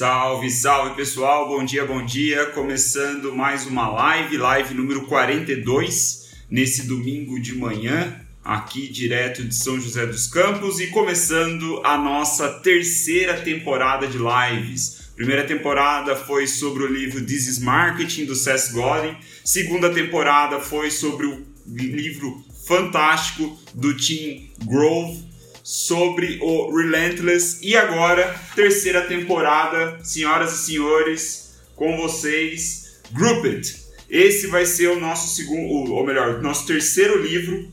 Salve, salve pessoal, bom dia, bom dia. Começando mais uma live, live número 42, nesse domingo de manhã, aqui direto de São José dos Campos e começando a nossa terceira temporada de lives. Primeira temporada foi sobre o livro This is Marketing do Seth Godin. Segunda temporada foi sobre o livro fantástico do Tim Grove sobre o Relentless. E agora, terceira temporada, senhoras e senhores, com vocês, Group It. Esse vai ser o nosso segundo, ou melhor, nosso terceiro livro.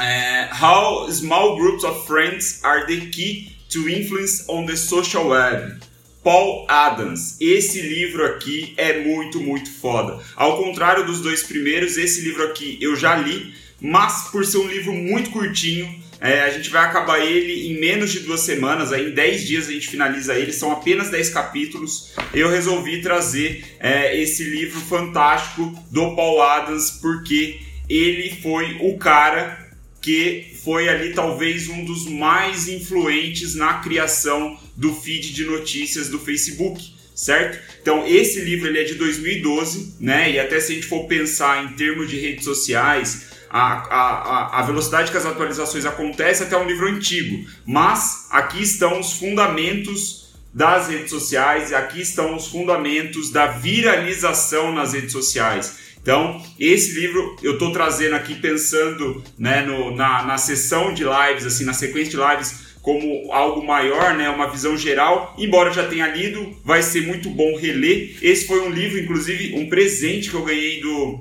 É, How Small Groups of Friends Are the Key to Influence on the Social Web. Paul Adams. Esse livro aqui é muito, muito foda. Ao contrário dos dois primeiros, esse livro aqui eu já li, mas por ser um livro muito curtinho, é, a gente vai acabar ele em menos de duas semanas, aí em 10 dias a gente finaliza ele, são apenas 10 capítulos. Eu resolvi trazer é, esse livro fantástico do Paul Adams, porque ele foi o cara que foi ali talvez um dos mais influentes na criação do feed de notícias do Facebook, certo? Então esse livro ele é de 2012, né? E até se a gente for pensar em termos de redes sociais, a, a, a velocidade que as atualizações acontecem até um livro antigo. Mas aqui estão os fundamentos das redes sociais, aqui estão os fundamentos da viralização nas redes sociais. Então, esse livro eu estou trazendo aqui pensando né, no, na, na sessão de lives, assim, na sequência de lives, como algo maior, né, uma visão geral. Embora eu já tenha lido, vai ser muito bom reler. Esse foi um livro, inclusive, um presente que eu ganhei do,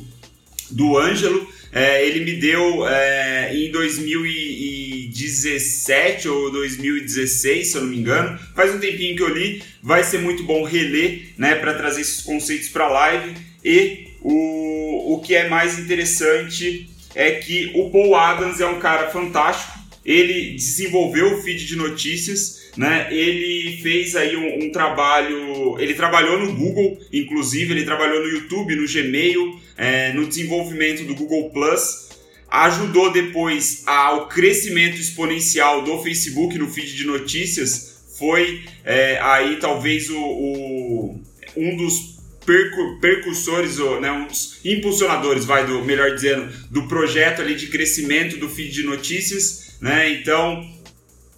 do Ângelo. É, ele me deu é, em 2017 ou 2016, se eu não me engano. Faz um tempinho que eu li, vai ser muito bom reler, né, para trazer esses conceitos para a live. E o, o que é mais interessante é que o Paul Adams é um cara fantástico. Ele desenvolveu o feed de notícias né? Ele fez aí um, um, trabalho, ele trabalhou no Google, inclusive ele trabalhou no YouTube, no Gmail, é, no desenvolvimento do Google Plus, ajudou depois ao crescimento exponencial do Facebook no feed de notícias, foi é, aí talvez o, o, um dos percursores, né, um dos impulsionadores, vai do melhor dizendo, do projeto ali de crescimento do feed de notícias, né? Então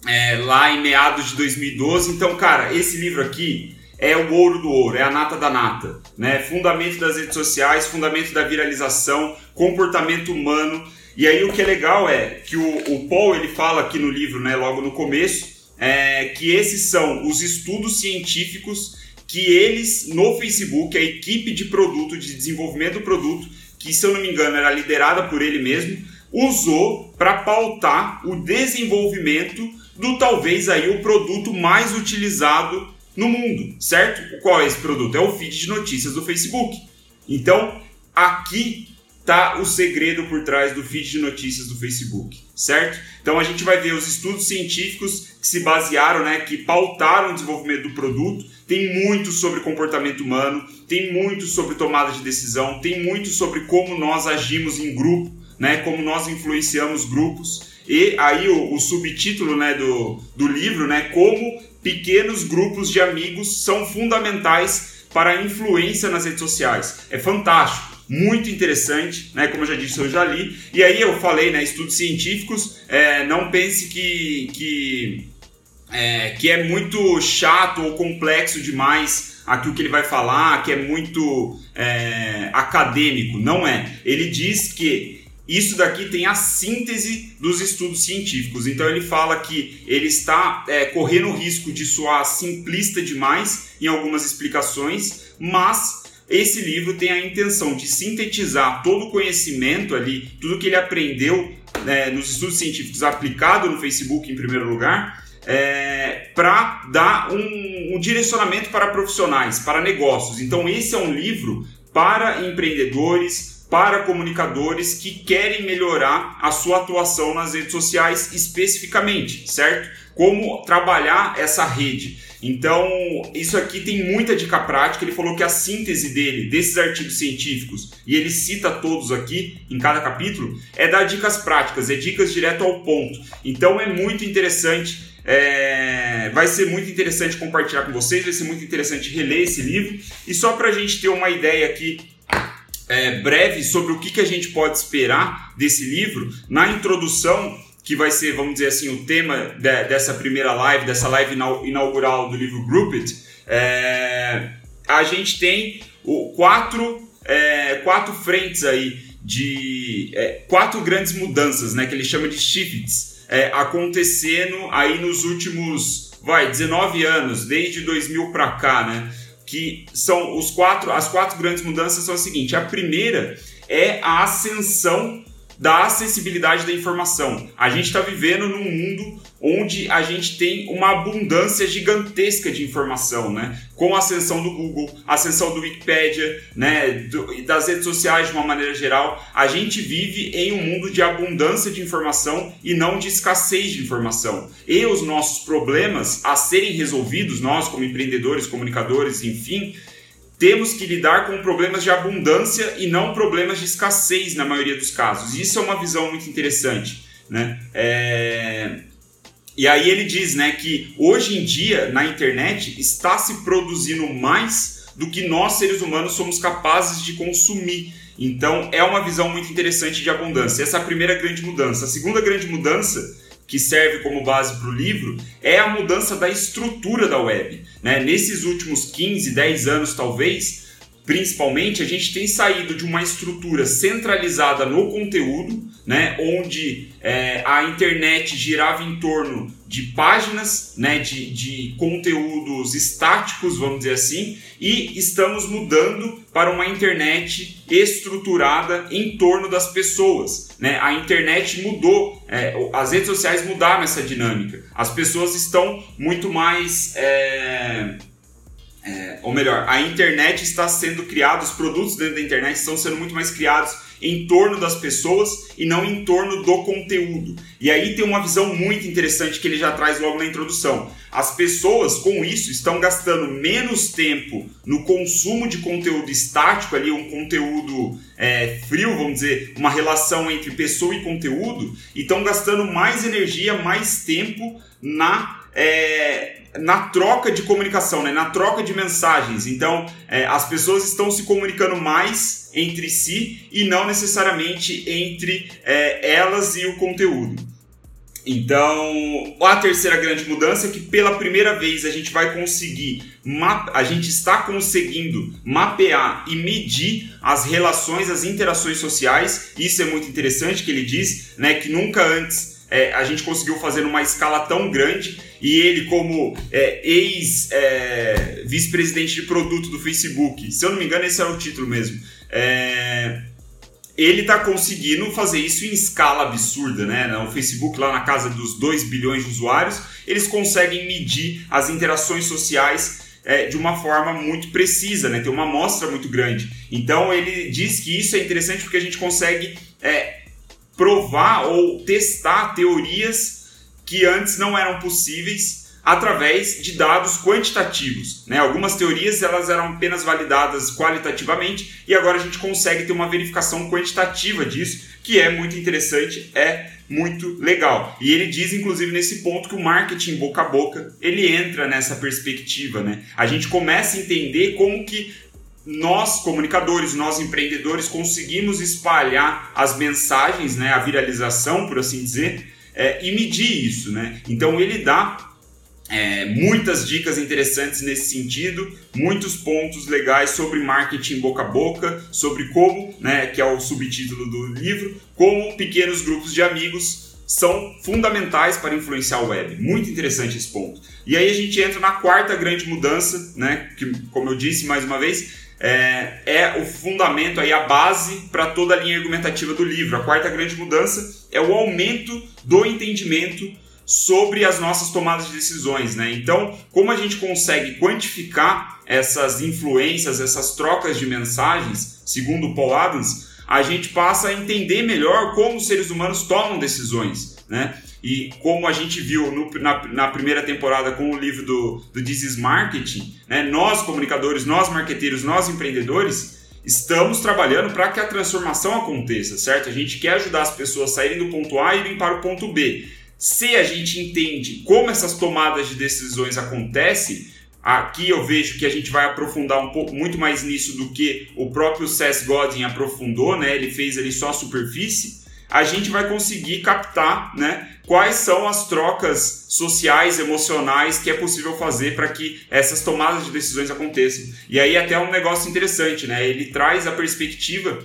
é, lá em meados de 2012. Então, cara, esse livro aqui é o ouro do ouro, é a nata da nata, né? Fundamento das redes sociais, fundamento da viralização, comportamento humano. E aí o que é legal é que o, o Paul ele fala aqui no livro, né, logo no começo, é, que esses são os estudos científicos que eles no Facebook, a equipe de produto, de desenvolvimento do produto, que se eu não me engano era liderada por ele mesmo, usou para pautar o desenvolvimento do talvez aí o produto mais utilizado no mundo, certo? Qual é esse produto? É o feed de notícias do Facebook. Então, aqui tá o segredo por trás do feed de notícias do Facebook, certo? Então a gente vai ver os estudos científicos que se basearam, né, que pautaram o desenvolvimento do produto. Tem muito sobre comportamento humano, tem muito sobre tomada de decisão, tem muito sobre como nós agimos em grupo, né, como nós influenciamos grupos. E aí o, o subtítulo né, do, do livro, né, como pequenos grupos de amigos são fundamentais para a influência nas redes sociais. É fantástico muito interessante, né? Como eu já disse, eu já li. E aí eu falei, né? Estudos científicos. É, não pense que que é, que é muito chato ou complexo demais aquilo que ele vai falar, que é muito é, acadêmico. Não é. Ele diz que isso daqui tem a síntese dos estudos científicos. Então ele fala que ele está é, correndo o risco de soar simplista demais em algumas explicações, mas esse livro tem a intenção de sintetizar todo o conhecimento ali, tudo que ele aprendeu né, nos estudos científicos aplicado no Facebook em primeiro lugar, é, para dar um, um direcionamento para profissionais, para negócios. Então esse é um livro para empreendedores, para comunicadores que querem melhorar a sua atuação nas redes sociais especificamente, certo? Como trabalhar essa rede. Então, isso aqui tem muita dica prática. Ele falou que a síntese dele, desses artigos científicos, e ele cita todos aqui em cada capítulo, é dar dicas práticas, é dicas direto ao ponto. Então, é muito interessante é, vai ser muito interessante compartilhar com vocês, vai ser muito interessante reler esse livro. E só para a gente ter uma ideia aqui é, breve sobre o que, que a gente pode esperar desse livro, na introdução, que vai ser, vamos dizer assim, o tema de, dessa primeira live, dessa live inaugural do livro Group It, é, a gente tem o, quatro, é, quatro frentes aí de é, quatro grandes mudanças, né, que ele chama de shifts, é, acontecendo aí nos últimos, vai, 19 anos, desde 2000 para cá, né? que são os quatro, as quatro grandes mudanças são a seguinte: a primeira é a ascensão da acessibilidade da informação. A gente está vivendo num mundo onde a gente tem uma abundância gigantesca de informação, né? Com a ascensão do Google, a ascensão do Wikipedia, né? Do, das redes sociais de uma maneira geral, a gente vive em um mundo de abundância de informação e não de escassez de informação. E os nossos problemas a serem resolvidos, nós como empreendedores, comunicadores, enfim, temos que lidar com problemas de abundância e não problemas de escassez na maioria dos casos. Isso é uma visão muito interessante, né? É... E aí ele diz, né, que hoje em dia na internet está se produzindo mais do que nós seres humanos somos capazes de consumir. Então é uma visão muito interessante de abundância. Essa é a primeira grande mudança. A segunda grande mudança que serve como base para o livro é a mudança da estrutura da web. Né? Nesses últimos 15, 10 anos, talvez, principalmente, a gente tem saído de uma estrutura centralizada no conteúdo, né? onde é, a internet girava em torno de páginas, né? de, de conteúdos estáticos, vamos dizer assim, e estamos mudando para uma internet estruturada em torno das pessoas. Né? A internet mudou, é, as redes sociais mudaram essa dinâmica. As pessoas estão muito mais. É, é, ou melhor, a internet está sendo criada, os produtos dentro da internet estão sendo muito mais criados em torno das pessoas e não em torno do conteúdo. E aí tem uma visão muito interessante que ele já traz logo na introdução. As pessoas com isso estão gastando menos tempo no consumo de conteúdo estático, ali um conteúdo é, frio, vamos dizer, uma relação entre pessoa e conteúdo, e estão gastando mais energia, mais tempo na é, na troca de comunicação, né? na troca de mensagens. Então, é, as pessoas estão se comunicando mais entre si e não necessariamente entre é, elas e o conteúdo. Então, a terceira grande mudança é que pela primeira vez a gente vai conseguir, a gente está conseguindo mapear e medir as relações, as interações sociais. Isso é muito interessante que ele diz, né, que nunca antes é, a gente conseguiu fazer numa escala tão grande e ele, como é, ex-vice-presidente é, de produto do Facebook, se eu não me engano, esse é o título mesmo. É, ele está conseguindo fazer isso em escala absurda, né? O Facebook lá na casa dos 2 bilhões de usuários, eles conseguem medir as interações sociais é, de uma forma muito precisa, né? Tem uma amostra muito grande. Então ele diz que isso é interessante porque a gente consegue é, provar ou testar teorias que antes não eram possíveis através de dados quantitativos. Né? Algumas teorias elas eram apenas validadas qualitativamente e agora a gente consegue ter uma verificação quantitativa disso, que é muito interessante, é muito legal. E ele diz, inclusive, nesse ponto que o marketing boca a boca ele entra nessa perspectiva. Né? A gente começa a entender como que nós, comunicadores, nós empreendedores, conseguimos espalhar as mensagens, né, a viralização, por assim dizer, é, e medir isso. Né? Então ele dá é, muitas dicas interessantes nesse sentido, muitos pontos legais sobre marketing boca a boca, sobre como, né, que é o subtítulo do livro, como pequenos grupos de amigos são fundamentais para influenciar o web. Muito interessante esse ponto. E aí a gente entra na quarta grande mudança, né, que, como eu disse mais uma vez, é, é o fundamento, aí, a base para toda a linha argumentativa do livro. A quarta grande mudança é o aumento do entendimento sobre as nossas tomadas de decisões. Né? Então, como a gente consegue quantificar essas influências, essas trocas de mensagens, segundo Paul Adams, a gente passa a entender melhor como os seres humanos tomam decisões. Né? E como a gente viu no, na, na, primeira temporada com o livro do, do This is Marketing, né, nós comunicadores, nós marqueteiros, nós empreendedores, estamos trabalhando para que a transformação aconteça, certo? A gente quer ajudar as pessoas a saírem do ponto A e irem para o ponto B. Se a gente entende como essas tomadas de decisões acontecem, aqui eu vejo que a gente vai aprofundar um pouco muito mais nisso do que o próprio Seth Godin aprofundou, né? Ele fez ali só a superfície. A gente vai conseguir captar, né? Quais são as trocas sociais, emocionais que é possível fazer para que essas tomadas de decisões aconteçam. E aí até um negócio interessante, né? Ele traz a perspectiva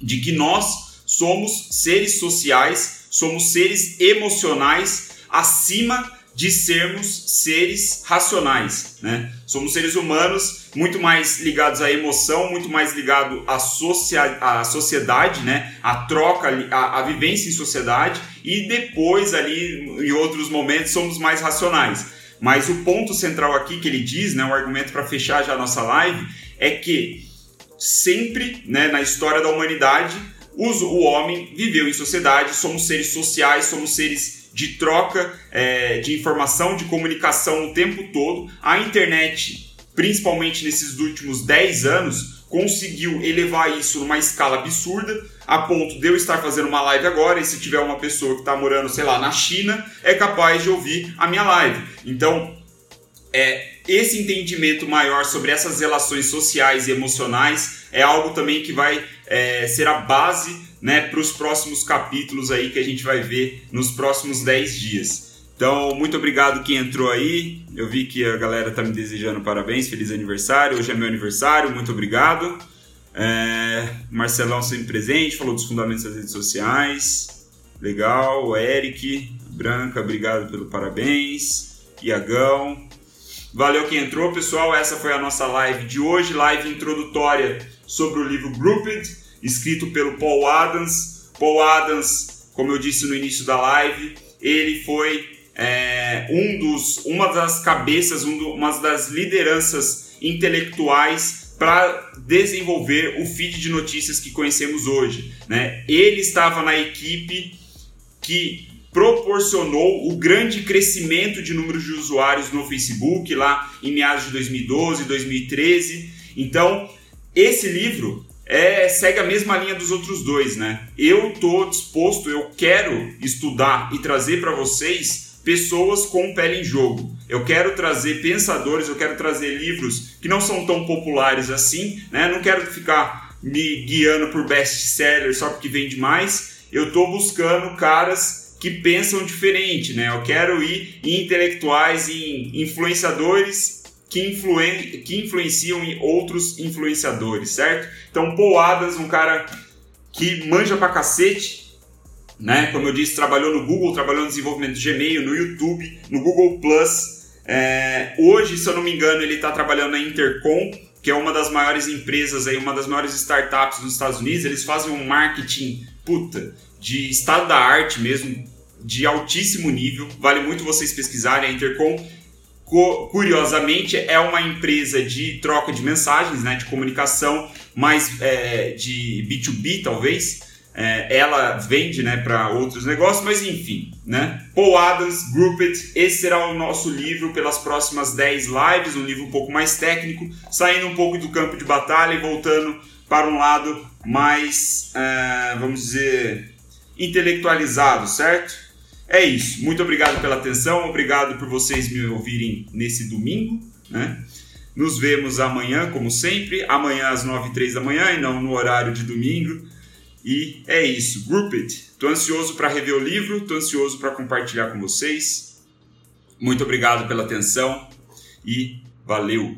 de que nós somos seres sociais, somos seres emocionais acima de sermos seres racionais, né? Somos seres humanos muito mais ligados à emoção, muito mais ligado à, socia à sociedade, né? A troca, a vivência em sociedade e depois ali em outros momentos somos mais racionais. Mas o ponto central aqui que ele diz, né, o argumento para fechar já a nossa live, é que sempre, né, na história da humanidade, o homem viveu em sociedade, somos seres sociais, somos seres de troca é, de informação, de comunicação o tempo todo. A internet, principalmente nesses últimos 10 anos, conseguiu elevar isso numa escala absurda, a ponto de eu estar fazendo uma live agora e se tiver uma pessoa que está morando, sei lá, na China, é capaz de ouvir a minha live. Então, é, esse entendimento maior sobre essas relações sociais e emocionais é algo também que vai é, ser a base né, para os próximos capítulos aí que a gente vai ver nos próximos 10 dias. Então, muito obrigado quem entrou aí. Eu vi que a galera tá me desejando parabéns, feliz aniversário. Hoje é meu aniversário, muito obrigado. É, Marcelão sempre presente, falou dos fundamentos das redes sociais. Legal, Eric, Branca, obrigado pelo parabéns. Iagão. Valeu quem entrou, pessoal. Essa foi a nossa live de hoje, live introdutória sobre o livro Grouped escrito pelo Paul Adams. Paul Adams, como eu disse no início da live, ele foi é, um dos, uma das cabeças, um uma das lideranças intelectuais para desenvolver o feed de notícias que conhecemos hoje. Né? Ele estava na equipe que proporcionou o grande crescimento de números de usuários no Facebook lá em meados de 2012, 2013. Então, esse livro é, segue a mesma linha dos outros dois, né? Eu tô disposto, eu quero estudar e trazer para vocês pessoas com pele em jogo. Eu quero trazer pensadores, eu quero trazer livros que não são tão populares assim, né? Não quero ficar me guiando por best-seller só porque vende mais. Eu tô buscando caras que pensam diferente, né? Eu quero ir em intelectuais, em influenciadores que, influen que influenciam em outros influenciadores, certo? Então, Paul Adams, um cara que manja pra cacete, né? Como eu disse, trabalhou no Google, trabalhou no desenvolvimento de Gmail, no YouTube, no Google Plus. É, hoje, se eu não me engano, ele está trabalhando na Intercom, que é uma das maiores empresas aí, uma das maiores startups dos Estados Unidos. Eles fazem um marketing, puta, de estado da arte mesmo, de altíssimo nível. Vale muito vocês pesquisarem. A Intercom curiosamente, é uma empresa de troca de mensagens, né, de comunicação, mais é, de B2B talvez. É, ela vende né, para outros negócios, mas enfim. Né? Paul Adams, Grouped, esse será o nosso livro pelas próximas 10 lives, um livro um pouco mais técnico, saindo um pouco do campo de batalha e voltando para um lado mais, é, vamos dizer, intelectualizado, certo? É isso. Muito obrigado pela atenção, obrigado por vocês me ouvirem nesse domingo, né? Nos vemos amanhã, como sempre, amanhã às 9 e 3 da manhã e não no horário de domingo. E é isso. Group it. Tô ansioso para rever o livro, tô ansioso para compartilhar com vocês. Muito obrigado pela atenção e valeu!